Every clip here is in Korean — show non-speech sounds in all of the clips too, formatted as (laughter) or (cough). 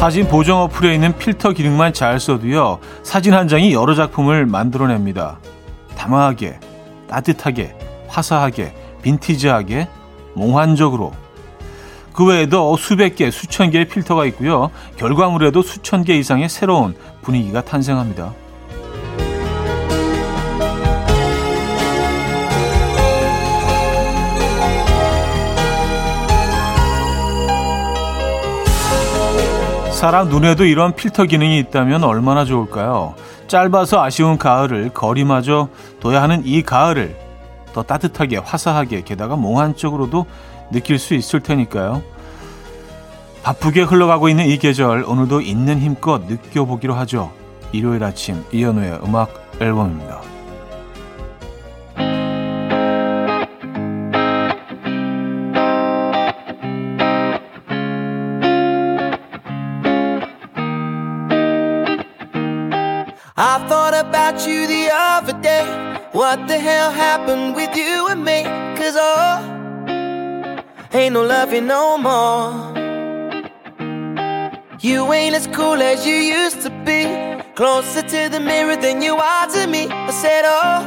사진 보정 어플에 있는 필터 기능만 잘 써도요, 사진 한 장이 여러 작품을 만들어냅니다. 담아하게, 따뜻하게, 화사하게, 빈티지하게, 몽환적으로. 그 외에도 수백 개, 수천 개의 필터가 있고요. 결과물에도 수천 개 이상의 새로운 분위기가 탄생합니다. 사람 눈에도 이런 필터 기능이 있다면 얼마나 좋을까요? 짧아서 아쉬운 가을을 거리마저 둬야 하는 이 가을을 더 따뜻하게 화사하게 게다가 몽환적으로도 느낄 수 있을 테니까요. 바쁘게 흘러가고 있는 이 계절 오늘도 있는 힘껏 느껴보기로 하죠. 일요일 아침 이현우의 음악 앨범입니다. What the hell happened with you and me? Cause oh, ain't no loving no more. You ain't as cool as you used to be. Closer to the mirror than you are to me. I said, oh,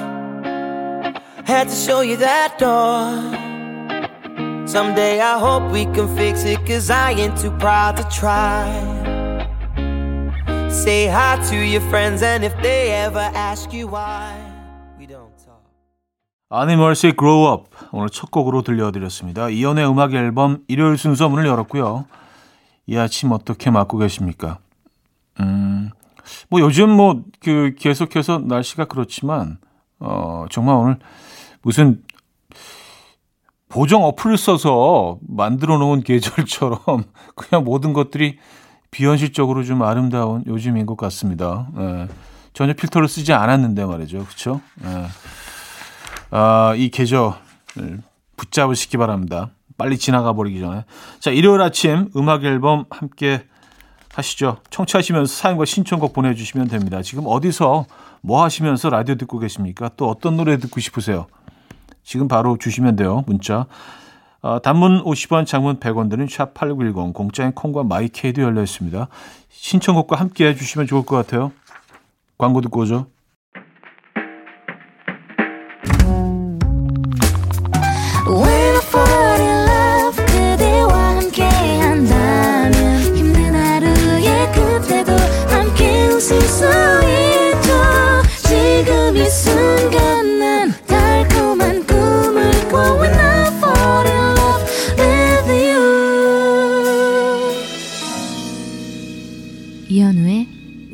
had to show you that door. Someday I hope we can fix it, cause I ain't too proud to try. Say hi to your friends and if they ever ask you why. 아니멀스의 Grow Up 오늘 첫 곡으로 들려드렸습니다. 이연의 음악 앨범 일요일 순서 문을 열었고요. 이 아침 어떻게 맞고 계십니까? 음, 뭐 요즘 뭐 그 계속해서 날씨가 그렇지만 어 정말 오늘 무슨 보정 어플을 써서 만들어 놓은 계절처럼 (laughs) 그냥 모든 것들이 비현실적으로 좀 아름다운 요즘인 것 같습니다. 예. 전혀 필터를 쓰지 않았는데 말이죠. 그렇죠? 예. 아, 이 계절 붙잡으시기 바랍니다. 빨리 지나가 버리기 전에. 자, 일요일 아침 음악 앨범 함께 하시죠. 청취하시면서 사연과 신청곡 보내주시면 됩니다. 지금 어디서 뭐 하시면서 라디오 듣고 계십니까? 또 어떤 노래 듣고 싶으세요? 지금 바로 주시면 돼요. 문자 어, 단문 50원, 장문 100원 드는 샵8910 공짜인 콩과 마이케이도 열려 있습니다. 신청곡과 함께 해주시면 좋을 것 같아요. 광고 듣고 오죠.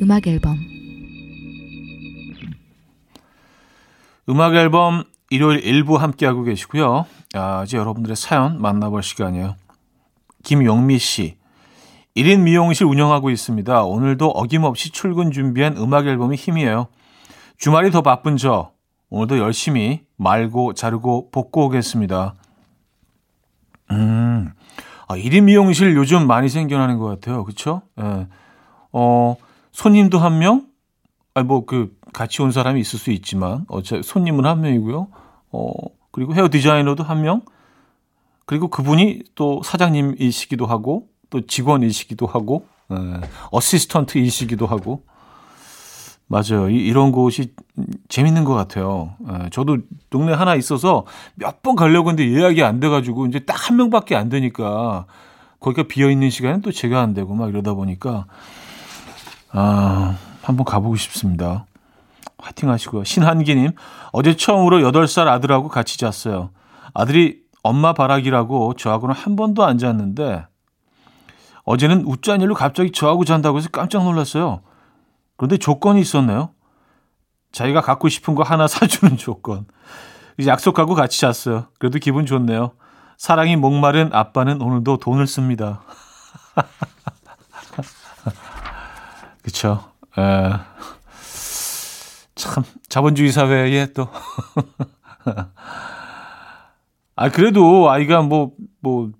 음악 앨범 음악 앨범 일요일 일부 함께하고 계시고요. 아, 이제 여러분들의 사연 만나볼 시간이에요. 김용미 씨. 1인 미용실 운영하고 있습니다. 오늘도 어김없이 출근 준비한 음악 앨범이 힘이에요. 주말이 더 바쁜 저 오늘도 열심히 말고 자르고 볶고 오겠습니다. 음, 아, 1인 미용실 요즘 많이 생겨나는 것 같아요. 그쵸? 예. 어, 손님도 한 명? 아니, 뭐, 그, 같이 온 사람이 있을 수 있지만, 어차 손님은 한 명이고요. 어, 그리고 헤어 디자이너도 한 명. 그리고 그분이 또 사장님이시기도 하고, 또 직원이시기도 하고, 에, 어시스턴트이시기도 하고. 맞아요. 이, 이런 곳이 재밌는 것 같아요. 에, 저도 동네 하나 있어서 몇 번 가려고 했는데 예약이 안 돼가지고, 이제 딱 한 명밖에 안 되니까, 거기가 비어있는 시간엔 또 제가 안 되고 막 이러다 보니까, 아, 한번 가보고 싶습니다. 화이팅 하시고요. 신한기님, 어제 처음으로 8살 아들하고 같이 잤어요. 아들이 엄마 바라기라고 저하고는 한 번도 안 잤는데, 어제는 웃자는 일로 갑자기 저하고 잔다고 해서 깜짝 놀랐어요. 그런데 조건이 있었네요. 자기가 갖고 싶은 거 하나 (laughs) 사주는 조건. 약속하고 같이 잤어요. 그래도 기분 좋네요. 사랑이 목마른 아빠는 오늘도 돈을 씁니다. (laughs) 그쵸. 에, 참, 자본주의 사회에 또. 아, 그래도 아이가 뭐, 뭐,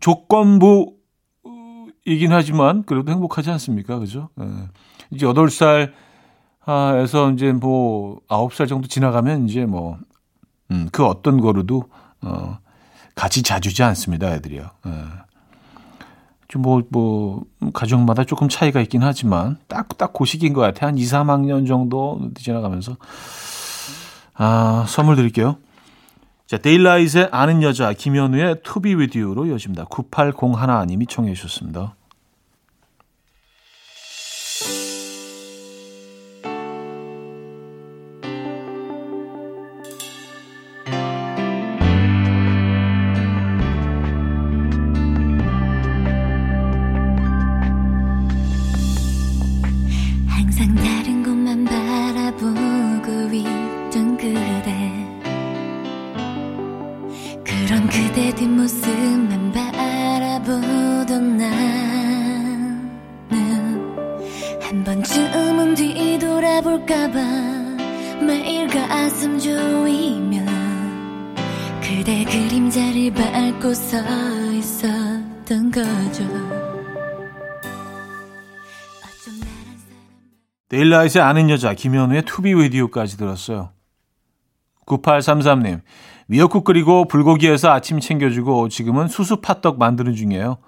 조건부이긴 하지만 그래도 행복하지 않습니까? 그죠? 에, 이제 8살, 에서 이제 뭐, 9살 정도 지나가면 이제 뭐, 음, 그 어떤 거로도, 어, 같이 자주지 않습니다, 애들이요. 에. 좀 뭐, 뭐, 가족마다 조금 차이가 있긴 하지만, 딱, 딱그 시기인 것 같아요. 한 2, 3학년 정도 지나가면서. 아, 선물 드릴게요. 자, 데일라이트의 아는 여자, 김현우의 To Be With You로 이어집니다. 9801님이 청해 주셨습니다. 데이라이트의 아는 여자 김현우의 To Be With You까지 들었어요. 9833님 미역국 끓이고 불고기에서 아침 챙겨주고 지금은 수수 팥떡 만드는 중이에요.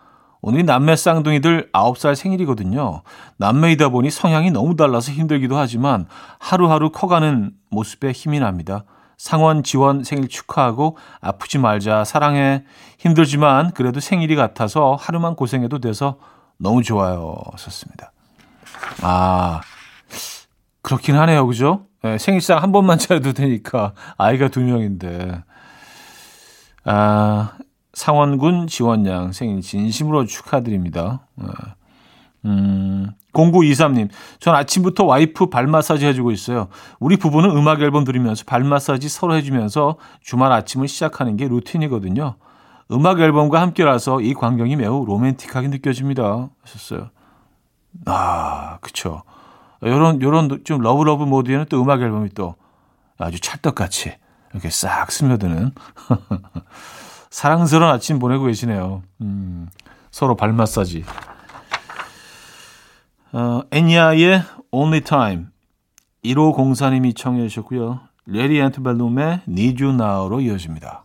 오늘 남매 쌍둥이들 9살 생일이거든요. 남매이다 보니 성향이 너무 달라서 힘들기도 하지만 하루하루 커가는 모습에 힘이 납니다. 상원 지원 생일 축하하고 아프지 말자 사랑해 힘들지만 그래도 생일이 같아서 하루만 고생해도 돼서 너무 좋아요 썼습니다. 아 그렇긴 하네요. 그죠? 네, 생일상 한 번만 차려도 되니까 아이가 두 명인데. 아, 상원군 지원양 생일 진심으로 축하드립니다. 네. 음, 0923님, 전 아침부터 와이프 발 마사지 해주고 있어요. 우리 부부는 음악 앨범 들으면서 발 마사지 서로 해주면서 주말 아침을 시작하는 게 루틴이거든요. 음악 앨범과 함께라서 이 광경이 매우 로맨틱하게 느껴집니다. 하셨어요. 아, 그쵸. 요런, 요런 좀 love love 모드에는 또 음악 앨범이 또 아주 찰떡같이 이렇게 싹 스며드는 (laughs) 사랑스러운 아침 보내고 계시네요. 음, 서로 발 마사지. 어, Enya의 Only Time 1호 공사님이 청해 주셨고요. 레디 앤트벨룸의 Need You Now로 이어집니다.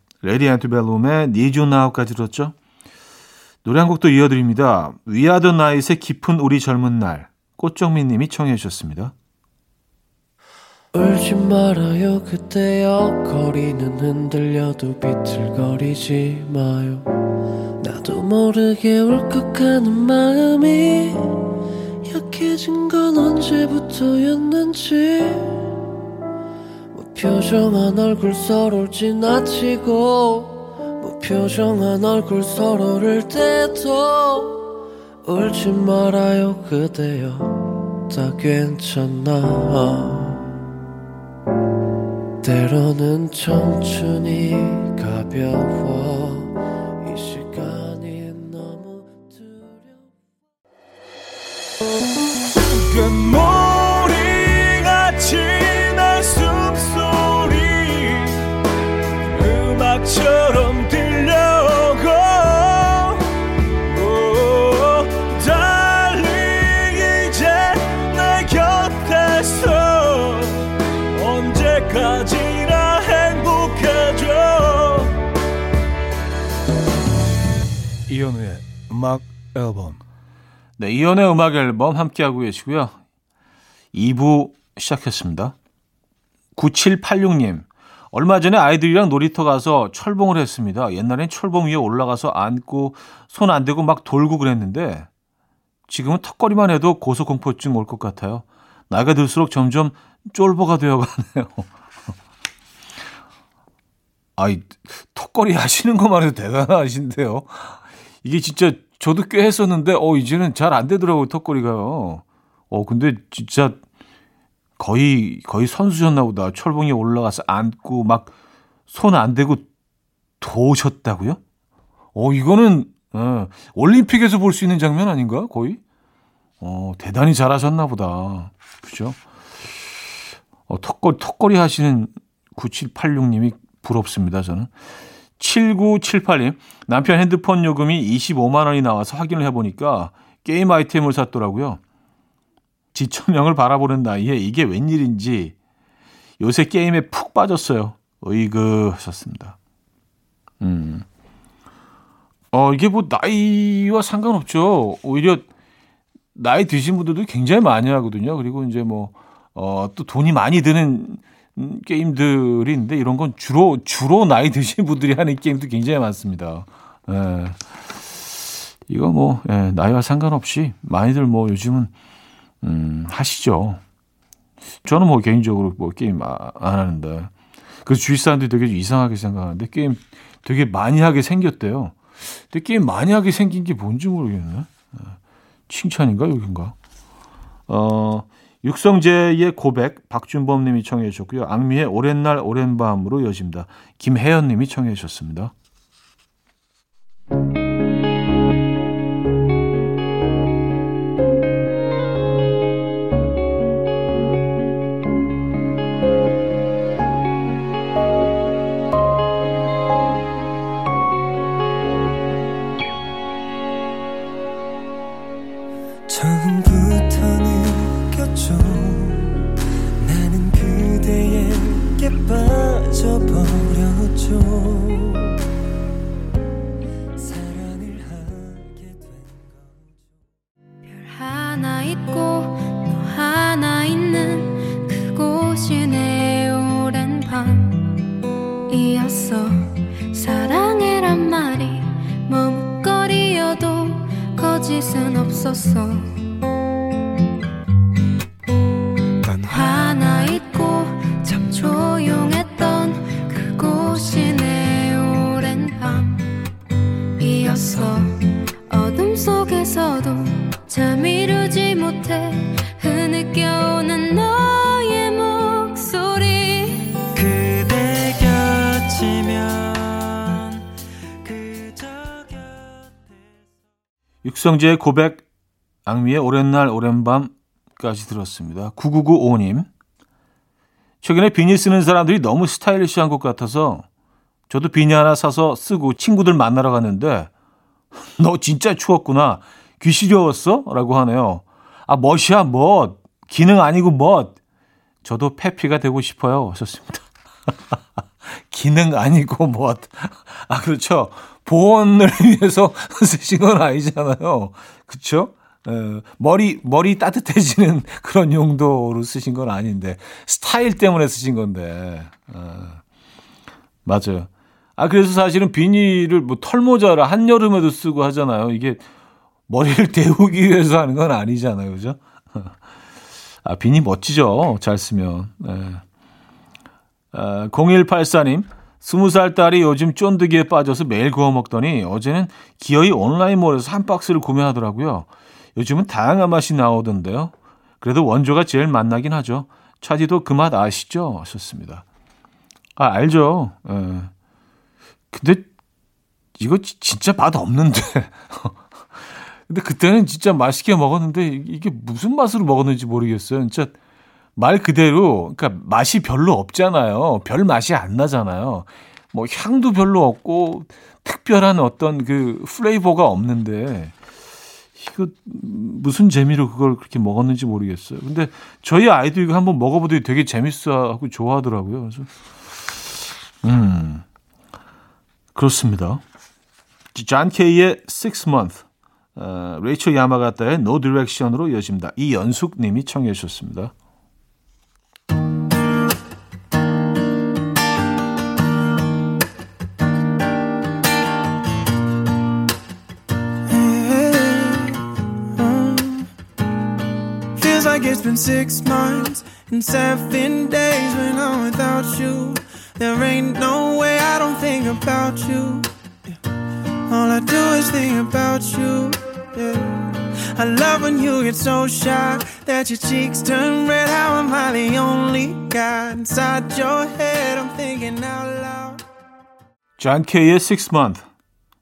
레디 앤트벨룸의 You Now까지 들었죠. 노래 한 곡도 이어드립니다. 위아더 나잇의 깊은 우리 젊은 날, 꽃정민 님이 청해 주셨습니다. 울지 말아요 그대여 거리는 흔들려도 비틀거리지 마요 나도 모르게 울컥하는 마음이 약해진 건 언제부터였는지 무표정한 얼굴 서로를 지나치고 무표정한 얼굴 서로를 때도 울지 말아요 그대여. 다 괜찮아. 때로는 청춘이 가벼워 음악 앨범. 네, 이현우의 음악 앨범 함께하고 계시고요. 2부 시작했습니다. 9786님 얼마 전에 아이들이랑 놀이터 가서 철봉을 했습니다. 옛날엔 철봉 위에 올라가서 앉고 손 안 대고 막 돌고 그랬는데 지금은 턱걸이만 해도 고소공포증 올 것 같아요. 나이가 들수록 점점 쫄보가 되어가네요. (laughs) 아이 턱걸이 하시는 것만 해도 대단하신데요. 이게 진짜 저도 꽤 했었는데, 어, 이제는 잘 안 되더라고요, 턱걸이가요. 어, 근데 진짜 거의, 거의 선수셨나 보다. 철봉에 올라가서 앉고 막 손 안 대고 도셨다고요? 어, 이거는, 어, 올림픽에서 볼 수 있는 장면 아닌가? 거의? 어, 대단히 잘하셨나 보다. 그죠? 어, 턱걸이, 턱걸이 하시는 9786님이 부럽습니다, 저는. 7978님, 남편 핸드폰 요금이 25만 원이 나와서 확인을 해보니까 게임 아이템을 샀더라고요. 지천명을 바라보는 나이에 이게 웬일인지 요새 게임에 푹 빠졌어요. 의그 하셨습니다. 음. 어, 이게 뭐 나이와 상관없죠. 오히려 나이 드신 분들도 굉장히 많이 하거든요. 그리고 이제 뭐, 어, 또 돈이 많이 드는 게임들이 있는데 이런 건 주로, 주로 나이 드신 분들이 하는 게임도 굉장히 많습니다. 예. 이거 뭐, 예, 나이와 상관없이 많이들 뭐 요즘은, 음, 하시죠. 저는 뭐 개인적으로 뭐 게임 안 하는데. 그 주위 사람들이 되게 이상하게 생각하는데 게임 되게 많이 하게 생겼대요. 근데 게임 많이 하게 생긴 게 뭔지 모르겠네. 예. 칭찬인가 여긴가? 어, 육성재의 고백 박준범 님이 청해 주셨고요. 악미의 오랜 날 오랜 밤으로 여집니다. 김혜연 님이 청해 주셨습니다. 육성재의 고백, 악미의 오랜 날 오랜 밤까지 들었습니다. 9995님. 최근에 비니 쓰는 사람들이 너무 스타일리시한 것 같아서 저도 비니 하나 사서 쓰고 친구들 만나러 갔는데 (laughs) 너 진짜 추웠구나. 귀 시려웠어? 라고 하네요. 아, 멋이야, 멋. 기능 아니고 멋. 저도 페피가 되고 싶어요. 하셨습니다. (laughs) 기능 아니고 멋. (laughs) 아, 그렇죠. 보온을 (laughs) 위해서 (laughs) 쓰신 건 아니잖아요. 그쵸? 에, 머리, 머리 따뜻해지는 그런 용도로 쓰신 건 아닌데, 스타일 때문에 쓰신 건데, 에, 맞아요. 아, 그래서 사실은 비닐을 뭐 털모자를 한 여름에도 쓰고 하잖아요. 이게 머리를 데우기 위해서 하는 건 아니잖아요. 그죠? 아, 비니 멋지죠. 잘 쓰면. 네. 아, 0184님, 스무 살 딸이 요즘 쫀득이에 빠져서 매일 구워 먹더니 어제는 기어이 온라인몰에서 한 박스를 구매하더라고요. 요즘은 다양한 맛이 나오던데요. 그래도 원조가 제일 맛나긴 하죠. 차디도 그 맛 아시죠? 하셨습니다. 아, 알죠. 예. 근데 이거 진짜 맛 없는데. (laughs) 근데 그때는 진짜 맛있게 먹었는데 이게 무슨 맛으로 먹었는지 모르겠어요. 진짜 말 그대로 그러니까 맛이 별로 없잖아요. 별 맛이 안 나잖아요. 뭐 향도 별로 없고 특별한 어떤 그 flavor가 없는데 이거 무슨 재미로 그걸 그렇게 먹었는지 모르겠어요. 근데 저희 아이도 이거 한번 먹어보더니 되게 재밌어하고 좋아하더라고요. 그래서 음 그렇습니다. 존 케이의 Six Months, 어, 레이첼 야마가타의 No Direction으로 이어집니다. 이연숙님이 청해 주셨습니다. It's been six months and seven days when I'm without you. There ain't no way I don't think about you. All I do is think about you. Yeah. I love when you get so shy that your cheeks turn red. How am I the only guy inside your head? I'm thinking out loud. 존 케이의 Six Month,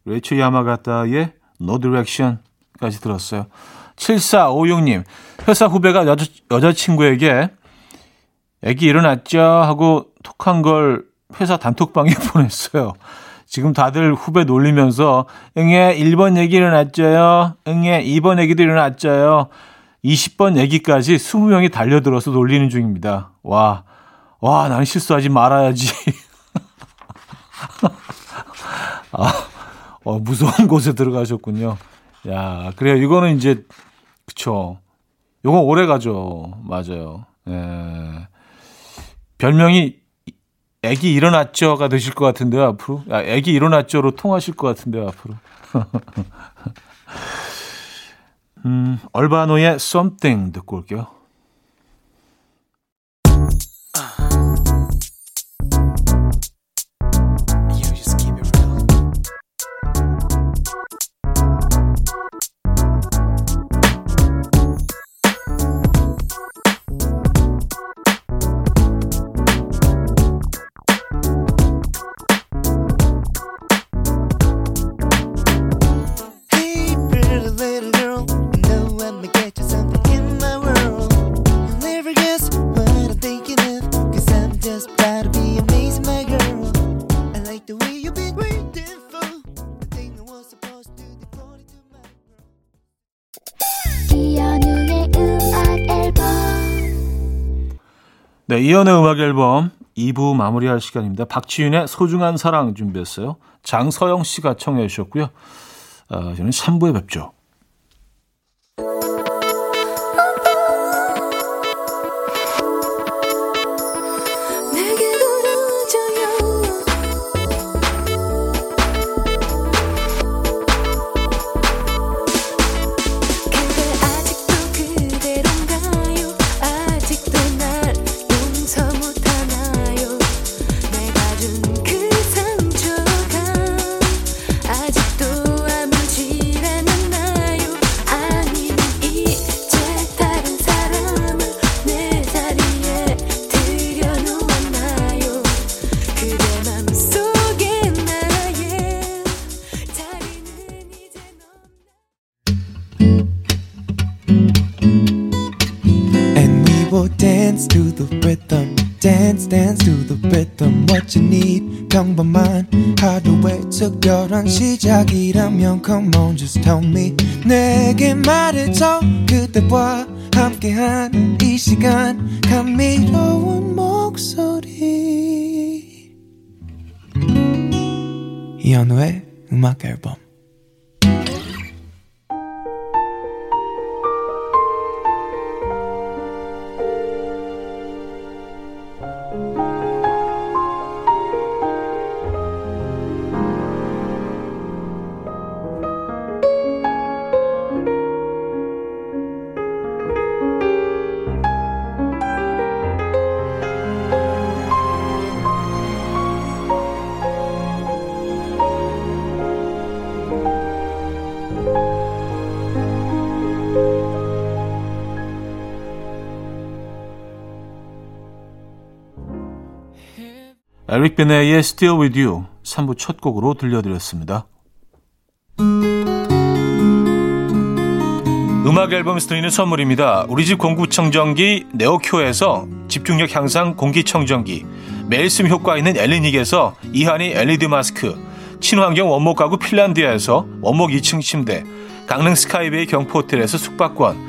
레이첼 야마가타의 No Direction까지 들었어요. 7456님, 회사 후배가 여자, 여자친구에게 애기 일어났죠? 하고 톡한 걸 회사 단톡방에 (laughs) 보냈어요. 지금 다들 후배 놀리면서 응애 1번 얘기 일어났죠요. 응애 2번 얘기도 일어났죠요. 20번 얘기까지 20명이 달려들어서 놀리는 중입니다. 와, 와, 나는 실수하지 말아야지. (laughs) 아, 어, 무서운 곳에 들어가셨군요. 야, 그래요. 이거는 이제, 그쵸. 요건 오래 가죠. 맞아요. 예. 별명이 애기 일어났죠가 되실 것 같은데요, 앞으로. 아, 애기 일어났죠로 통하실 것 같은데요, 앞으로. (laughs) 음, 얼바노의 Something 듣고 올게요. 네, 이연의 음악 앨범 2부 마무리할 시간입니다. 박지윤의 소중한 사랑 준비했어요. 장서영 씨가 청해 주셨고요. 어, 저는 3부에 뵙죠. 특별한 시작이라면 come on just tell me. 내게 말해줘. 그대와 함께한 이 시간. 감미로운 목소리. 이현우의 음악 앨범 에릭 베네의 Still With You 3부 첫 곡으로 들려드렸습니다. 음악 앨범에서 드리는 선물입니다. 우리 집 공구청정기 네오큐에서 집중력 향상 공기청정기 매일 쓰 효과 있는 엘리닉에서 이하니 LED 마스크 친환경 원목 가구 핀란드에서 원목 2층 침대 강릉 스카이베이 경포호텔에서 숙박권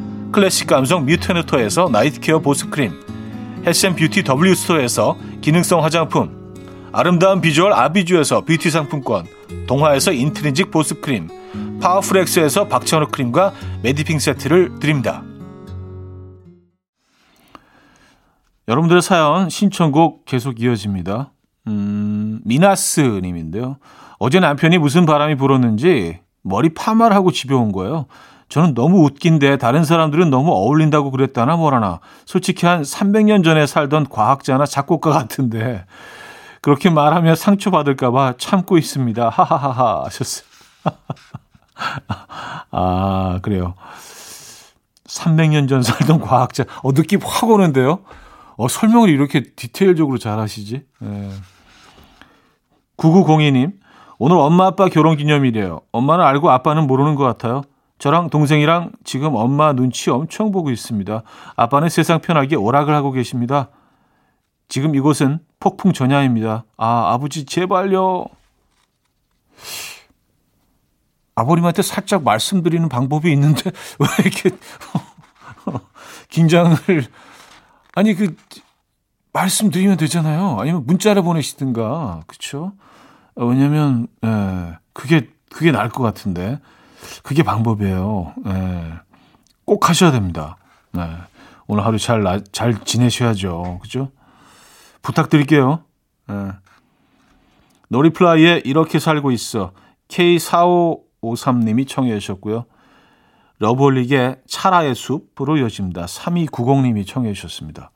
클래식 감성 뮤테누토에서 night care 보습크림 health and beauty W스토어에서 기능성 화장품 아름다운 비주얼 아비주에서 뷰티 상품권 동화에서 인트린직 보습크림 파워풀엑스에서 박찬호 크림과 메디핑 세트를 드립니다. 여러분들의 사연 신청곡 계속 이어집니다. 음, 미나스 님인데요. 어제 남편이 무슨 바람이 불었는지 머리 파마를 하고 집에 온 거예요. 저는 너무 웃긴데 다른 사람들은 너무 어울린다고 그랬다나 뭐라나. 솔직히 한 300년 전에 살던 과학자나 작곡가 같은데 그렇게 말하면 상처받을까봐 참고 있습니다. 하하하하 하셨어요. (laughs) 아, 그래요. 300년 전 살던 과학자. 어, 느낌 확 오는데요? 어, 설명을 이렇게 디테일적으로 잘 하시지? 네. 9902님, 오늘 엄마 아빠 결혼 기념일이에요. 엄마는 알고 아빠는 모르는 것 같아요. 저랑 동생이랑 지금 엄마 눈치 엄청 보고 있습니다. 아빠는 세상 편하게 오락을 하고 계십니다. 지금 이곳은 폭풍 전야입니다. 아, 아버지 제발요. 아버님한테 살짝 말씀드리는 방법이 있는데 (laughs) 왜 이렇게 (laughs) 긴장을 아니 그 말씀드리면 되잖아요. 아니면 문자를 보내시든가 그렇죠? 왜냐면 예, 그게 그게 나을 것 같은데 그게 방법이에요. 예, 꼭 하셔야 됩니다. 네. 오늘 하루 잘잘 지내셔야죠. 그죠? 부탁드릴게요. 예. 노리플라이에 이렇게 살고 있어 K4553님이 청해 주셨고요. 러블릭의 차라의 숲으로 이어집니다. 3290님이 청해 주셨습니다.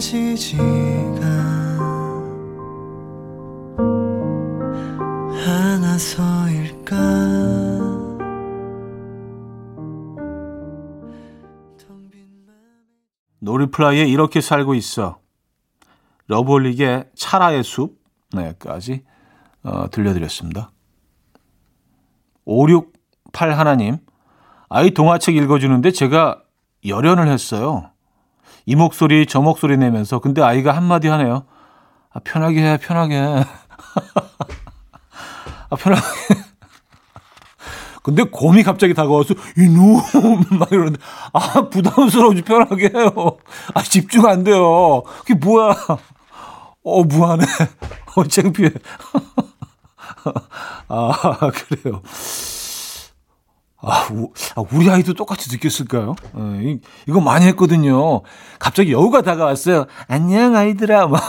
익숙해지지가 않아서일까 노리플라이에 이렇게 살고 있어 러블릭의 차라의 숲까지 어, 들려드렸습니다. 568 하나님 아이 동화책 읽어주는데 제가 열연을 했어요. 이 목소리 저 목소리 내면서 근데 아이가 한마디 하네요. 아, 편하게 해 편하게. (laughs) 아 편하게. 근데 곰이 갑자기 다가와서 이놈 막 이러는데 아 부담스러워지 편하게 해요. 아 집중 안 돼요. 그게 뭐야? 어 무하네. 어 창피해. (laughs) 아 그래요. 아, 우, 아, 우리 아이도 똑같이 느꼈을까요? 어, 이, 이거 많이 했거든요. 갑자기 여우가 다가왔어요. 안녕, 아이들아. (laughs) 막.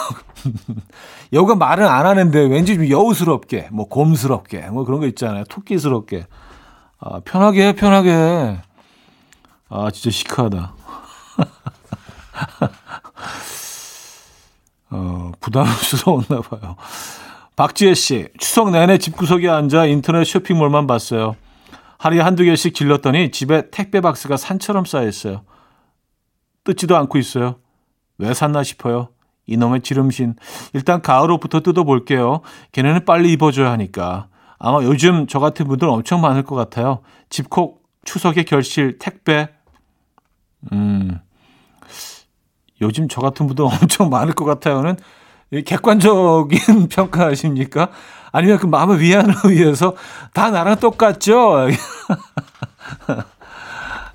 여우가 말은 안 하는데 왠지 좀 여우스럽게, 뭐, 곰스럽게, 뭐 그런 거 있잖아요. 토끼스럽게. 아, 편하게 해, 편하게 해. 아, 진짜 시크하다. (laughs) 어, 부담스러웠나 봐요. 박지혜 씨, 추석 내내 집구석에 앉아 인터넷 쇼핑몰만 봤어요. 하루에 한두 개씩 질렀더니 집에 택배 박스가 산처럼 쌓여 있어요. 뜯지도 않고 있어요. 왜 샀나 싶어요. 이놈의 지름신. 일단 가을 옷부터 뜯어볼게요. 걔네는 빨리 입어줘야 하니까. 아마 요즘 저 같은 분들 엄청 많을 것 같아요. 집콕, 추석의 결실, 택배. 음, 요즘 저 같은 분들 엄청 많을 것 같아요는 객관적인 (laughs) 평가하십니까? 아니면 그 마음의 위안을 위해서 다 나랑 똑같죠? (laughs)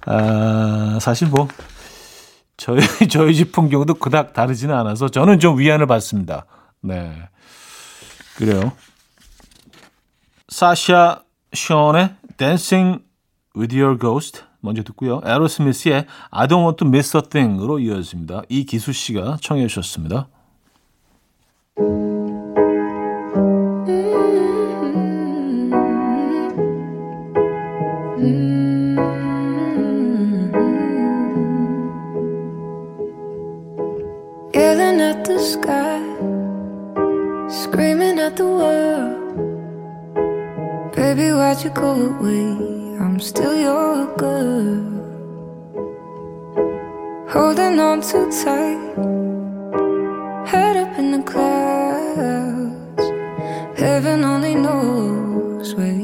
아, 사실 뭐 저희 저희 집 풍경도 그닥 다르지는 않아서 저는 좀 위안을 받습니다. 네. 그래요. 사샤 션의 Dancing with Your Ghost 먼저 듣고요. 에로스미스의 I Don't Want to Miss a Thing으로 이어집니다. 이기수 씨가 청해 주셨습니다. You go away, I'm still your girl. Holding on too tight, head up in the clouds. Heaven only knows where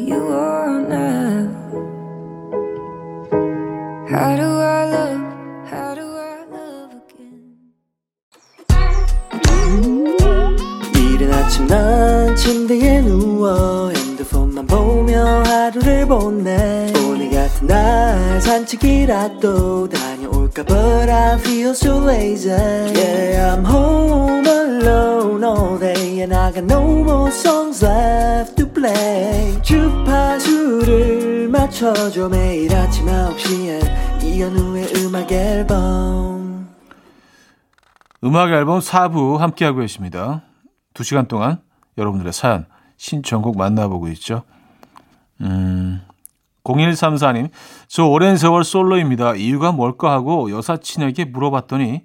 보내. 오늘 같은 날 산책이라도 다녀올까 But I feel so lazy. Yeah I'm home alone. All day And I got no more songs left to play. 주파수를 맞춰줘. 매일 아침 9시에 이현우의 음악 앨범. 음악 앨범 4부 함께하고 계십니다. 2시간 동안 여러분들의 사연 신청곡 만나보고 있죠. 음, 0134님, 저 오랜 세월 솔로입니다. 이유가 뭘까 하고 여사친에게 물어봤더니,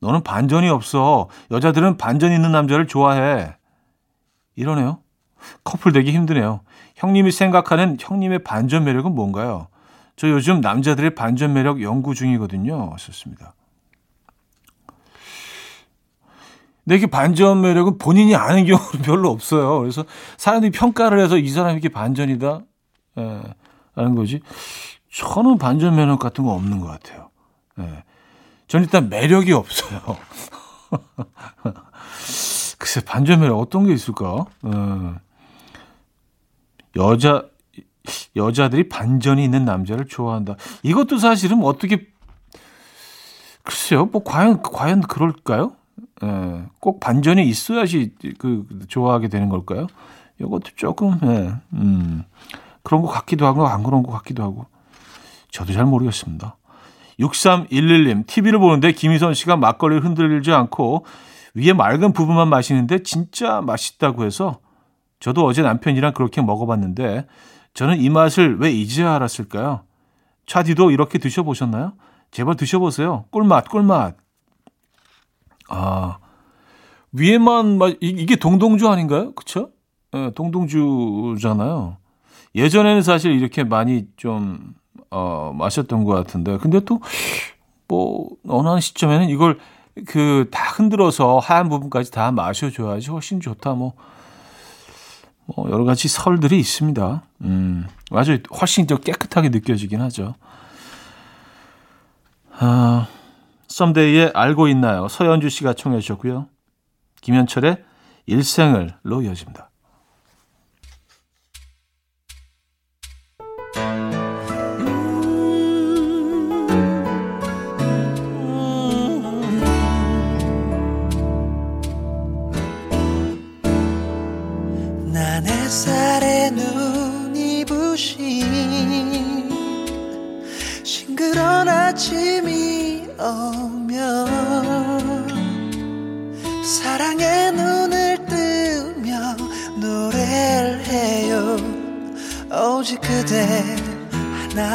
너는 반전이 없어. 여자들은 반전 있는 남자를 좋아해. 이러네요. 커플 되기 힘드네요. 형님이 생각하는 형님의 반전 매력은 뭔가요? 저 요즘 남자들의 반전 매력 연구 중이거든요. 썼습니다. 근데 이게 반전 매력은 본인이 아는 경우는 (laughs) 별로 없어요. 그래서 사람들이 평가를 해서 이 사람이 이게 반전이다. 예, 라는 거지. 저는 반전 매력 같은 거 없는 것 같아요. 예. 저는 일단 매력이 없어요. (laughs) 글쎄, 반전 매력 어떤 게 있을까? 예. 여자, 여자들이 반전이 있는 남자를 좋아한다. 이것도 사실은 어떻게, 글쎄요, 뭐, 과연, 과연 그럴까요? 예, 꼭 반전이 있어야지 그 좋아하게 되는 걸까요? 이것도 조금 예, 음, 그런 것 같기도 하고 안 그런 것 같기도 하고 저도 잘 모르겠습니다. 6311님 TV를 보는데 김희선 씨가 막걸리를 흔들지 않고 위에 맑은 부분만 마시는데 진짜 맛있다고 해서 저도 어제 남편이랑 그렇게 먹어봤는데 저는 이 맛을 왜 이제 알았을까요? 차디도 이렇게 드셔보셨나요? 제발 드셔보세요. 꿀맛, 꿀맛. 아, 위에만, 이게 동동주 아닌가요? 그쵸? 예, 동동주잖아요. 예전에는 사실 이렇게 많이 좀, 어, 마셨던 것 같은데. 근데 또, 뭐, 어느 한 시점에는 이걸 그 다 흔들어서 하얀 부분까지 다 마셔줘야지 훨씬 좋다. 뭐, 뭐, 여러 가지 설들이 있습니다. 음, 맞아요. 훨씬 더 깨끗하게 느껴지긴 하죠. 아, 썸데이에 알고 있나요? 서현주 씨가 청해 주셨고요. 김현철의 일생을로 이어집니다.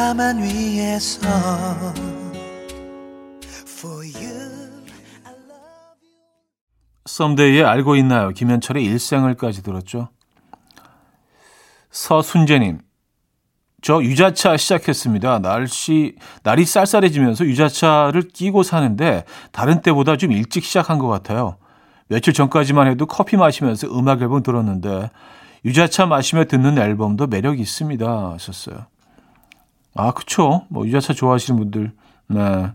나만 위해서 For you 썸데이에 알고 있나요? 김현철의 일생을까지 들었죠. 서순재님 저 유자차 시작했습니다. 날씨, 날이 쌀쌀해지면서 유자차를 끼고 사는데 다른 때보다 좀 일찍 시작한 것 같아요. 며칠 전까지만 해도 커피 마시면서 음악 앨범 들었는데 유자차 마시며 듣는 앨범도 매력 있습니다. 하셨어요. 아, 그쵸. 뭐 유자차 좋아하시는 분들. 네.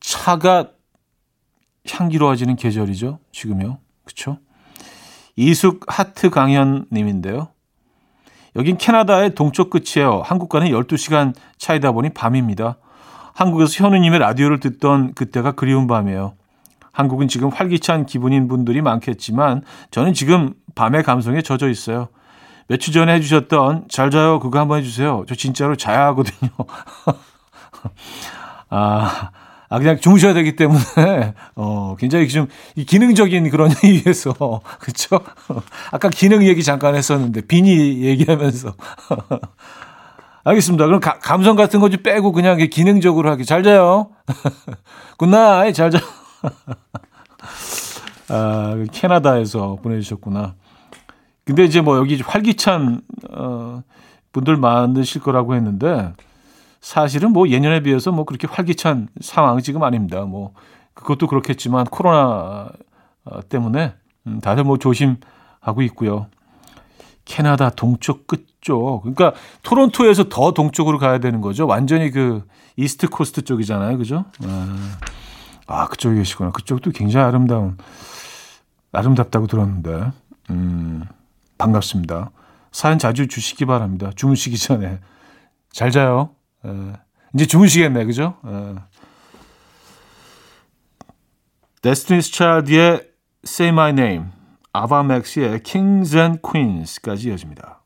차가 향기로워지는 계절이죠. 지금요. 그쵸. 이숙 하트 강현 님인데요. 여긴 캐나다의 동쪽 끝이에요. 한국과는 12시간 차이다 보니 밤입니다. 한국에서 현우님의 라디오를 듣던 그때가 그리운 밤이에요. 한국은 지금 활기찬 기분인 분들이 많겠지만 저는 지금 밤의 감성에 젖어 있어요. 며칠 전에 해주셨던 잘 자요 그거 한번 해주세요. 저 진짜로 자야 하거든요. (laughs) 아, 아 그냥 주무셔야 되기 때문에 어 굉장히 좀 기능적인 그런 (laughs) 이유에서 그렇죠. 아까 기능 얘기 잠깐 했었는데 비니 얘기하면서 (laughs) 알겠습니다. 그럼 가, 감성 같은 거 좀 빼고 그냥 기능적으로 하기 잘 자요. Good night 잘 자. 아, 캐나다에서 보내주셨구나. 근데 이제 뭐 여기 활기찬 어, 분들 많으실 거라고 했는데 사실은 뭐 예년에 비해서 뭐 그렇게 활기찬 상황 지금 아닙니다. 뭐 그것도 그렇겠지만 코로나 어, 때문에 음, 다들 뭐 조심하고 있고요. 캐나다 동쪽 끝쪽. 그러니까 토론토에서 더 동쪽으로 가야 되는 거죠. 완전히 그 East Coast 쪽이잖아요. 그죠? 아, 아 그쪽에 계시구나. 그쪽도 굉장히 아름다운 아름답다고 들었는데. 음. 반갑습니다. 사연 자주 주시기 바랍니다. 주무시기 전에. 잘 자요. 에, 이제 주무시겠네, 그죠? 에. Destiny's Child의 Say My Name, 아바맥스의 Kings and Queens까지 이어집니다.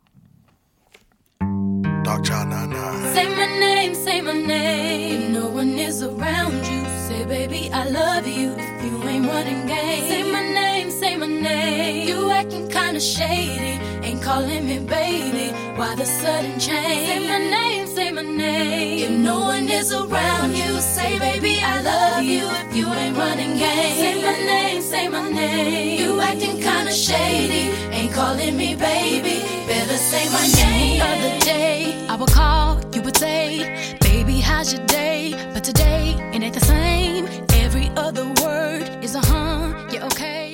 Kinda shady. Ain't calling me baby. Why the sudden change? Say my name, say my name. If no one is around you, say, baby, I love you. If you ain't running game. Say my name, say my name. You acting kinda shady. Ain't calling me baby. Better say my name. The other day, I would call, you would say, baby, how's your day? But today, it ain't the same. Every other word is a huh, yeah, okay.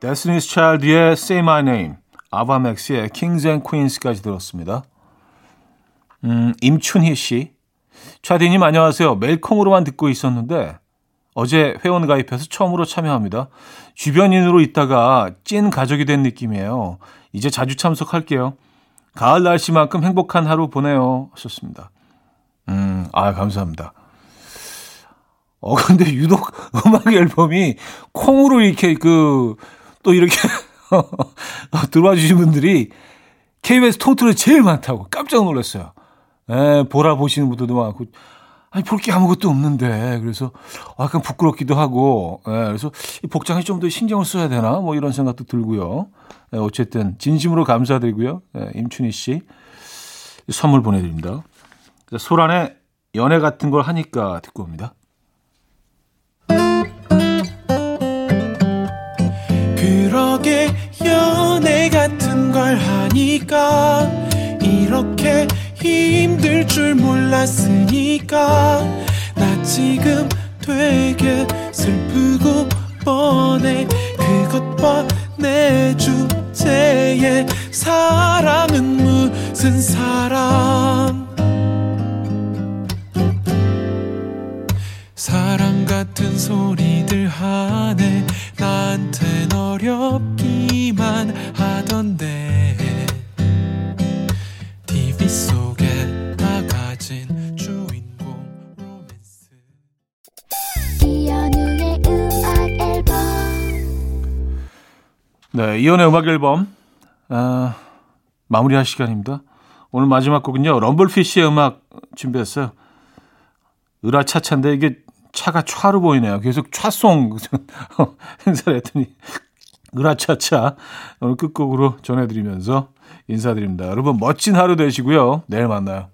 Destiny's Child의 Say My Name, 아바맥스의 Kings and Queens까지 들었습니다. 음, 임춘희 씨. 차디님 안녕하세요. 매일 콩으로만 듣고 있었는데 어제 회원 가입해서 처음으로 참여합니다. 주변인으로 있다가 찐 가족이 된 느낌이에요. 이제 자주 참석할게요. 가을 날씨만큼 행복한 하루 보내요. 하셨습니다. 음, 아, 감사합니다. 어, 근데 유독 (laughs) 음악 앨범이 콩으로 이렇게 그, 또 이렇게 (laughs) 들어와 주신 분들이 KBS 통틀에 제일 많다고 깜짝 놀랐어요. 예, 보라 보시는 분들도 많고, 아니, 볼 게 아무것도 없는데. 그래서 약간 부끄럽기도 하고, 예, 그래서 이 복장에 좀 더 신경을 써야 되나? 뭐 이런 생각도 들고요. 예, 어쨌든, 진심으로 감사드리고요. 예, 임춘희 씨. 선물 보내드립니다. 소란의 연애 같은 걸 하니까 듣고 옵니다. 같은 걸 하니까 이렇게 힘들 줄 몰랐으니까 나 지금 되게 슬프고 뻔해. 그것봐 내 주제에 사랑은 무슨 사랑 사랑 같은 소리들 하네. 나한텐 어 렵기만 하던데. TV 속에 나가진 주인공 로맨스. 이연우의 음악 앨범. 네 이연우의 음악 앨범. 아, 마무리할 시간입니다. 오늘 마지막 곡은요 럼블피쉬의 음악 준비했어요. 으라차차인데 이게 차가 차로 보이네요. 계속 차송 행사를 했더니 으라차차 오늘 끝곡으로 전해드리면서 인사드립니다. 여러분 멋진 하루 되시고요. 내일 만나요.